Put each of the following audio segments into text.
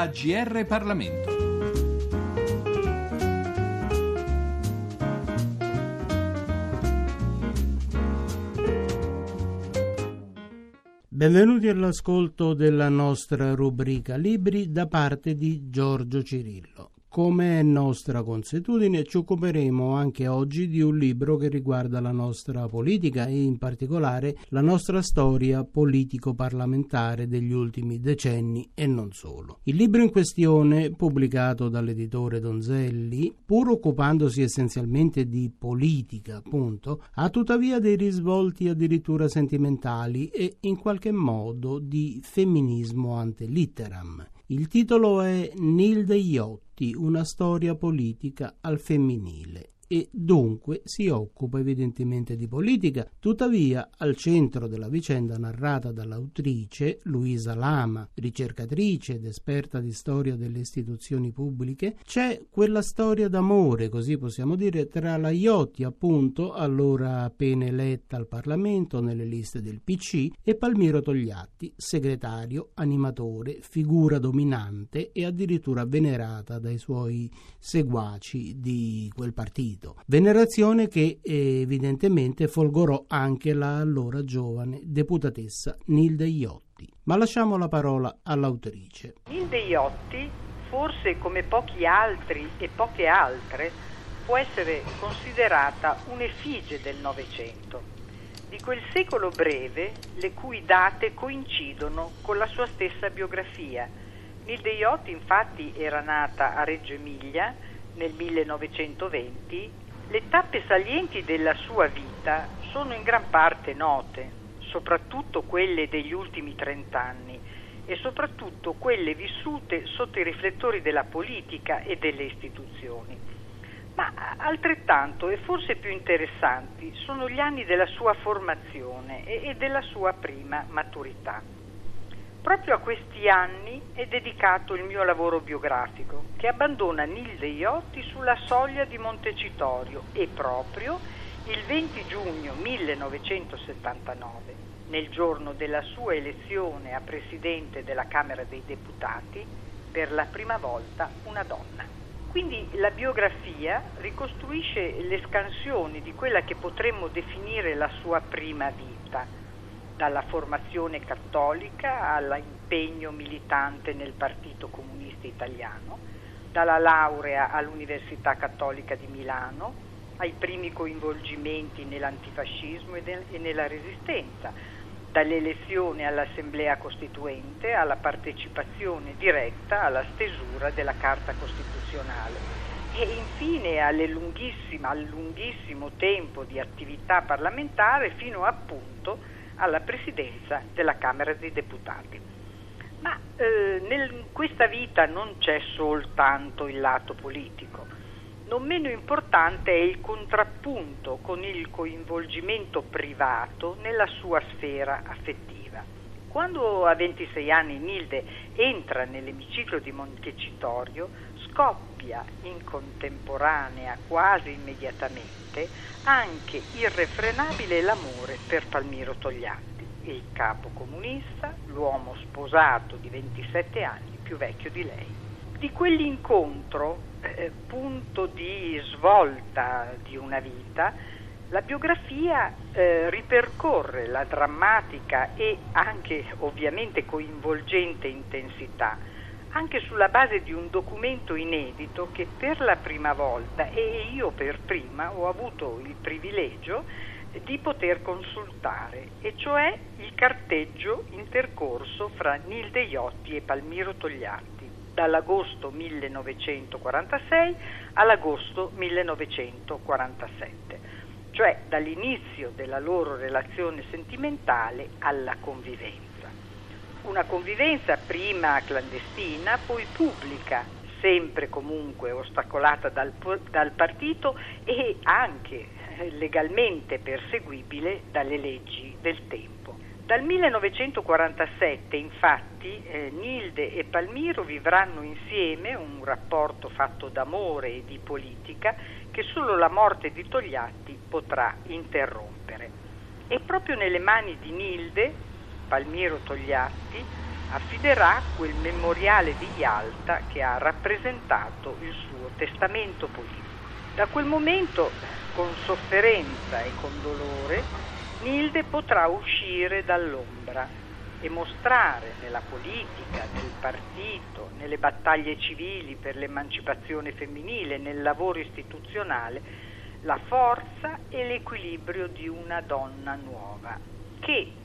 a GR Parlamento. Benvenuti all'ascolto della nostra rubrica Libri da parte di Giorgio Cirillo. Come è nostra consuetudine, ci occuperemo anche oggi di un libro che riguarda la nostra politica e in particolare la nostra storia politico-parlamentare degli ultimi decenni e non solo. Il libro in questione, pubblicato dall'editore Donzelli, pur occupandosi essenzialmente di politica, appunto, ha tuttavia dei risvolti addirittura sentimentali e in qualche modo di femminismo ante litteram. Il titolo è Nilde Iotti, una storia politica al femminile e dunque si occupa evidentemente di politica. Tuttavia, al centro della vicenda narrata dall'autrice Luisa Lama, ricercatrice ed esperta di storia delle istituzioni pubbliche, c'è quella storia d'amore, così possiamo dire, tra la Iotti, appunto, allora appena eletta al Parlamento nelle liste del PC, e Palmiro Togliatti, segretario, animatore, figura dominante e addirittura venerata dai suoi seguaci di quel partito partito. Venerazione che evidentemente folgorò anche la allora giovane deputatessa Nilde Iotti. Ma lasciamo la parola all'autrice. Nilde Iotti, forse come pochi altri e poche altre, può essere considerata un'effigie del Novecento, di quel secolo breve le cui date coincidono con la sua stessa biografia. Nilde Iotti infatti era nata a Reggio Emilia nel 1920, le tappe salienti della sua vita sono in gran parte note, soprattutto quelle degli ultimi trent'anni e soprattutto quelle vissute sotto i riflettori della politica e delle istituzioni. Ma altrettanto e forse più interessanti sono gli anni della sua formazione e della sua prima maturità. Proprio a questi anni è dedicato il mio lavoro biografico, che abbandona Nilde Iotti sulla soglia di Montecitorio e proprio il 20 giugno 1979, nel giorno della sua elezione a Presidente della Camera dei Deputati, per la prima volta una donna. Quindi la biografia ricostruisce le scansioni di quella che potremmo definire la sua prima vita dalla formazione cattolica all'impegno militante nel Partito Comunista Italiano, dalla laurea all'Università Cattolica di Milano, ai primi coinvolgimenti nell'antifascismo e, nella resistenza, dall'elezione all'Assemblea Costituente alla partecipazione diretta alla stesura della Carta Costituzionale. E infine al lunghissimo tempo di attività parlamentare fino appunto alla presidenza della Camera dei Deputati. Ma eh, in questa vita non c'è soltanto il lato politico, non meno importante è il contrappunto con il coinvolgimento privato nella sua sfera affettiva. Quando a 26 anni Nilde entra nell'emiciclo di Montecitorio, scoppia in contemporanea, quasi immediatamente, anche irrefrenabile l'amore per Palmiro Togliatti, il capo comunista, l'uomo sposato di 27 anni, più vecchio di lei. Di quell'incontro, eh, punto di svolta di una vita, la biografia eh, ripercorre la drammatica e anche ovviamente coinvolgente intensità anche sulla base di un documento inedito che per la prima volta e io per prima ho avuto il privilegio di poter consultare, e cioè il carteggio intercorso fra Nilde Iotti e Palmiro Togliatti, dall'agosto 1946 all'agosto 1947, cioè dall'inizio della loro relazione sentimentale alla convivenza una convivenza prima clandestina, poi pubblica, sempre comunque ostacolata dal, dal partito e anche eh, legalmente perseguibile dalle leggi del tempo. Dal 1947 infatti eh, Nilde e Palmiro vivranno insieme un rapporto fatto d'amore e di politica che solo la morte di Togliatti potrà interrompere. E proprio nelle mani di Nilde Palmiro Togliatti affiderà quel memoriale di Yalta che ha rappresentato il suo testamento politico. Da quel momento, con sofferenza e con dolore, Nilde potrà uscire dall'ombra e mostrare nella politica, nel partito, nelle battaglie civili per l'emancipazione femminile, nel lavoro istituzionale, la forza e l'equilibrio di una donna nuova, che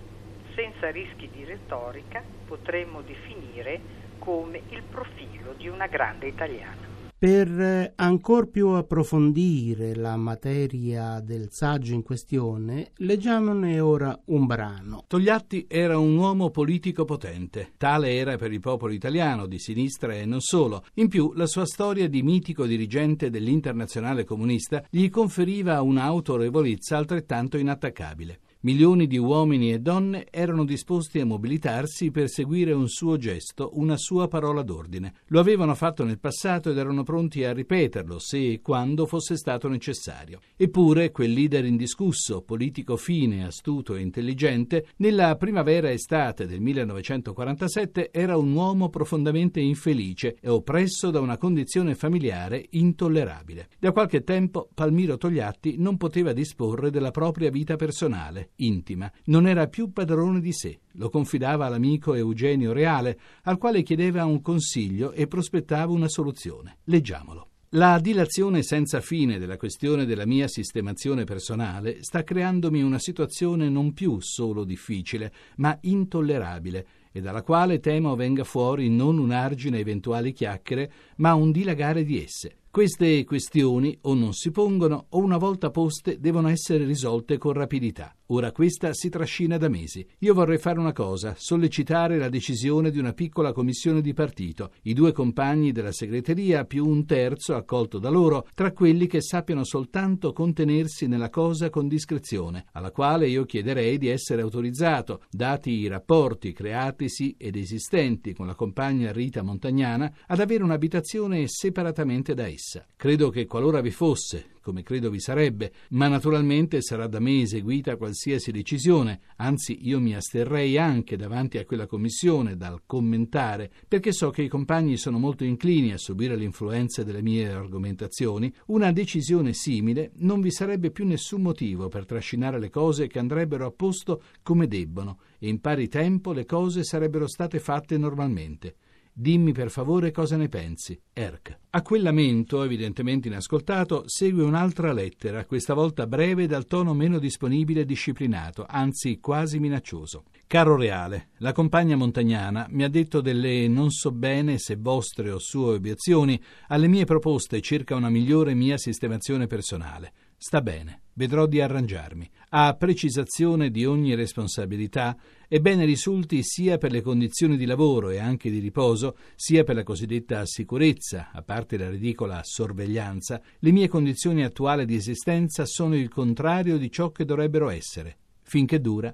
senza rischi di retorica potremmo definire come il profilo di una grande italiana. Per eh, ancor più approfondire la materia del saggio in questione, leggiamone ora un brano. Togliatti era un uomo politico potente. Tale era per il popolo italiano, di sinistra e non solo. In più, la sua storia di mitico dirigente dell'internazionale comunista gli conferiva un'autorevolezza altrettanto inattaccabile. Milioni di uomini e donne erano disposti a mobilitarsi per seguire un suo gesto, una sua parola d'ordine. Lo avevano fatto nel passato ed erano pronti a ripeterlo se e quando fosse stato necessario. Eppure quel leader indiscusso, politico fine, astuto e intelligente, nella primavera-estate del 1947 era un uomo profondamente infelice e oppresso da una condizione familiare intollerabile. Da qualche tempo Palmiro Togliatti non poteva disporre della propria vita personale intima. Non era più padrone di sé. Lo confidava all'amico Eugenio Reale, al quale chiedeva un consiglio e prospettava una soluzione. Leggiamolo. La dilazione senza fine della questione della mia sistemazione personale sta creandomi una situazione non più solo difficile, ma intollerabile, e dalla quale temo venga fuori non un argine eventuali chiacchiere, ma un dilagare di esse. Queste questioni o non si pongono o una volta poste devono essere risolte con rapidità. Ora questa si trascina da mesi. Io vorrei fare una cosa, sollecitare la decisione di una piccola commissione di partito, i due compagni della segreteria più un terzo accolto da loro, tra quelli che sappiano soltanto contenersi nella cosa con discrezione, alla quale io chiederei di essere autorizzato, dati i rapporti creatisi ed esistenti con la compagna Rita Montagnana, ad avere un'abitazione separatamente da essa. Credo che qualora vi fosse, come credo vi sarebbe, ma naturalmente sarà da me eseguita qualsiasi decisione, anzi io mi asterrei anche davanti a quella commissione dal commentare, perché so che i compagni sono molto inclini a subire l'influenza delle mie argomentazioni, una decisione simile non vi sarebbe più nessun motivo per trascinare le cose che andrebbero a posto come debbono, e in pari tempo le cose sarebbero state fatte normalmente. Dimmi per favore cosa ne pensi. Erk. A quel lamento, evidentemente inascoltato, segue un'altra lettera, questa volta breve dal tono meno disponibile e disciplinato, anzi quasi minaccioso. Caro Reale, la compagna montagnana mi ha detto delle non so bene se vostre o sue obiezioni alle mie proposte circa una migliore mia sistemazione personale. Sta bene, vedrò di arrangiarmi. A precisazione di ogni responsabilità, ebbene risulti sia per le condizioni di lavoro e anche di riposo, sia per la cosiddetta sicurezza, a parte la ridicola sorveglianza, le mie condizioni attuali di esistenza sono il contrario di ciò che dovrebbero essere. Finché dura,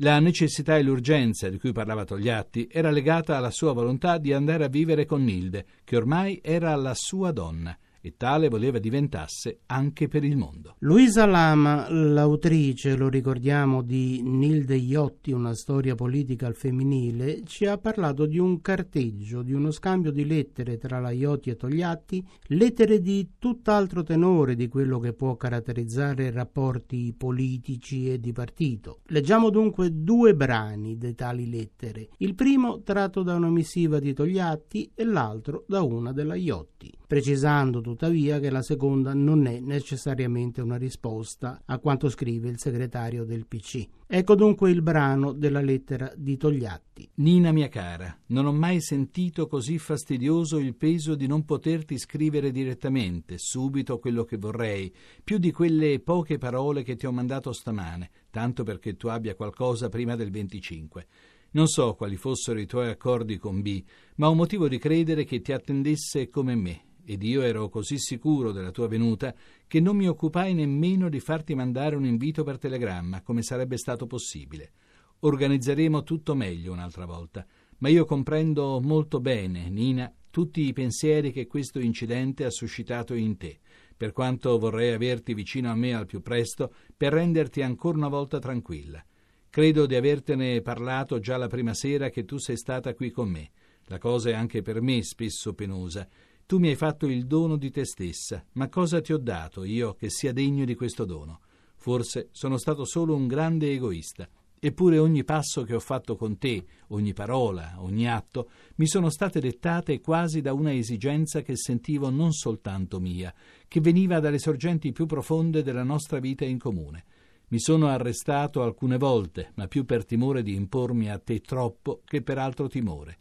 la necessità e l'urgenza di cui parlava Togliatti era legata alla sua volontà di andare a vivere con Nilde, che ormai era la sua donna e tale voleva diventasse anche per il mondo. Luisa Lama, l'autrice, lo ricordiamo, di Nilde Iotti, una storia politica al femminile, ci ha parlato di un carteggio, di uno scambio di lettere tra la Iotti e Togliatti, lettere di tutt'altro tenore di quello che può caratterizzare rapporti politici e di partito. Leggiamo dunque due brani di tali lettere, il primo tratto da una missiva di Togliatti e l'altro da una della Iotti, precisando tuttavia che la seconda non è necessariamente una risposta a quanto scrive il segretario del PC. Ecco dunque il brano della lettera di Togliatti. Nina mia cara, non ho mai sentito così fastidioso il peso di non poterti scrivere direttamente, subito quello che vorrei, più di quelle poche parole che ti ho mandato stamane, tanto perché tu abbia qualcosa prima del 25. Non so quali fossero i tuoi accordi con B, ma ho motivo di credere che ti attendesse come me ed io ero così sicuro della tua venuta che non mi occupai nemmeno di farti mandare un invito per telegramma, come sarebbe stato possibile. Organizzeremo tutto meglio un'altra volta, ma io comprendo molto bene, Nina, tutti i pensieri che questo incidente ha suscitato in te, per quanto vorrei averti vicino a me al più presto per renderti ancora una volta tranquilla. Credo di avertene parlato già la prima sera che tu sei stata qui con me. La cosa è anche per me spesso penosa. Tu mi hai fatto il dono di te stessa, ma cosa ti ho dato io che sia degno di questo dono? Forse sono stato solo un grande egoista. Eppure ogni passo che ho fatto con te, ogni parola, ogni atto, mi sono state dettate quasi da una esigenza che sentivo non soltanto mia, che veniva dalle sorgenti più profonde della nostra vita in comune. Mi sono arrestato alcune volte, ma più per timore di impormi a te troppo che per altro timore.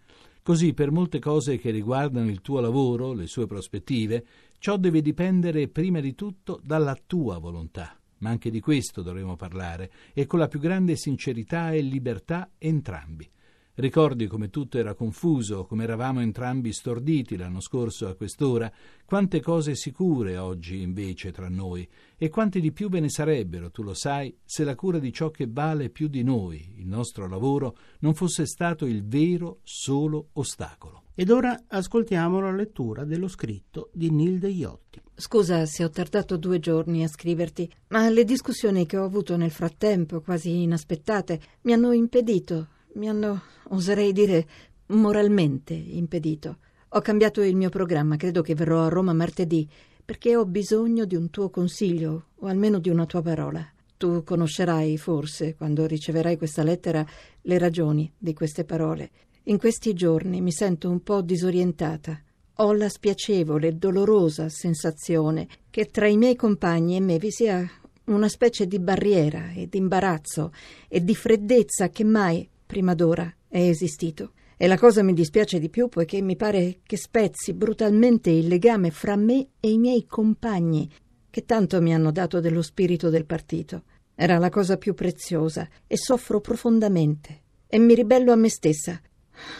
Così per molte cose che riguardano il tuo lavoro, le sue prospettive, ciò deve dipendere prima di tutto dalla tua volontà ma anche di questo dovremo parlare, e con la più grande sincerità e libertà entrambi. Ricordi come tutto era confuso, come eravamo entrambi storditi l'anno scorso a quest'ora, quante cose sicure oggi invece tra noi, e quante di più ve ne sarebbero, tu lo sai, se la cura di ciò che vale più di noi, il nostro lavoro, non fosse stato il vero solo ostacolo. Ed ora ascoltiamo la lettura dello scritto di Nilde Iotti. Scusa se ho tardato due giorni a scriverti, ma le discussioni che ho avuto nel frattempo, quasi inaspettate, mi hanno impedito, mi hanno, oserei dire, moralmente impedito. Ho cambiato il mio programma, credo che verrò a Roma martedì, perché ho bisogno di un tuo consiglio, o almeno di una tua parola. Tu conoscerai, forse, quando riceverai questa lettera, le ragioni di queste parole. In questi giorni mi sento un po' disorientata. Ho la spiacevole dolorosa sensazione che tra i miei compagni e me vi sia una specie di barriera e di imbarazzo e di freddezza che mai, prima d'ora, è esistito. E la cosa mi dispiace di più poiché mi pare che spezzi brutalmente il legame fra me e i miei compagni, che tanto mi hanno dato dello spirito del partito. Era la cosa più preziosa e soffro profondamente. E mi ribello a me stessa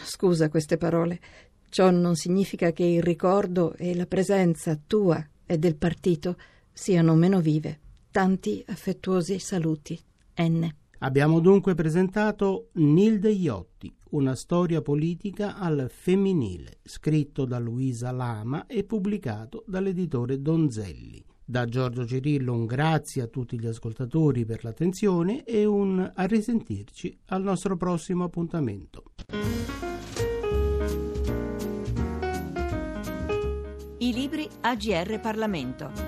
Scusa queste parole. Ciò non significa che il ricordo e la presenza tua e del partito siano meno vive. Tanti affettuosi saluti. N. Abbiamo dunque presentato Nilde Iotti, una storia politica al femminile, scritto da Luisa Lama e pubblicato dall'editore Donzelli. Da Giorgio Cirillo un grazie a tutti gli ascoltatori per l'attenzione e un a risentirci al nostro prossimo appuntamento. I libri AGR Parlamento.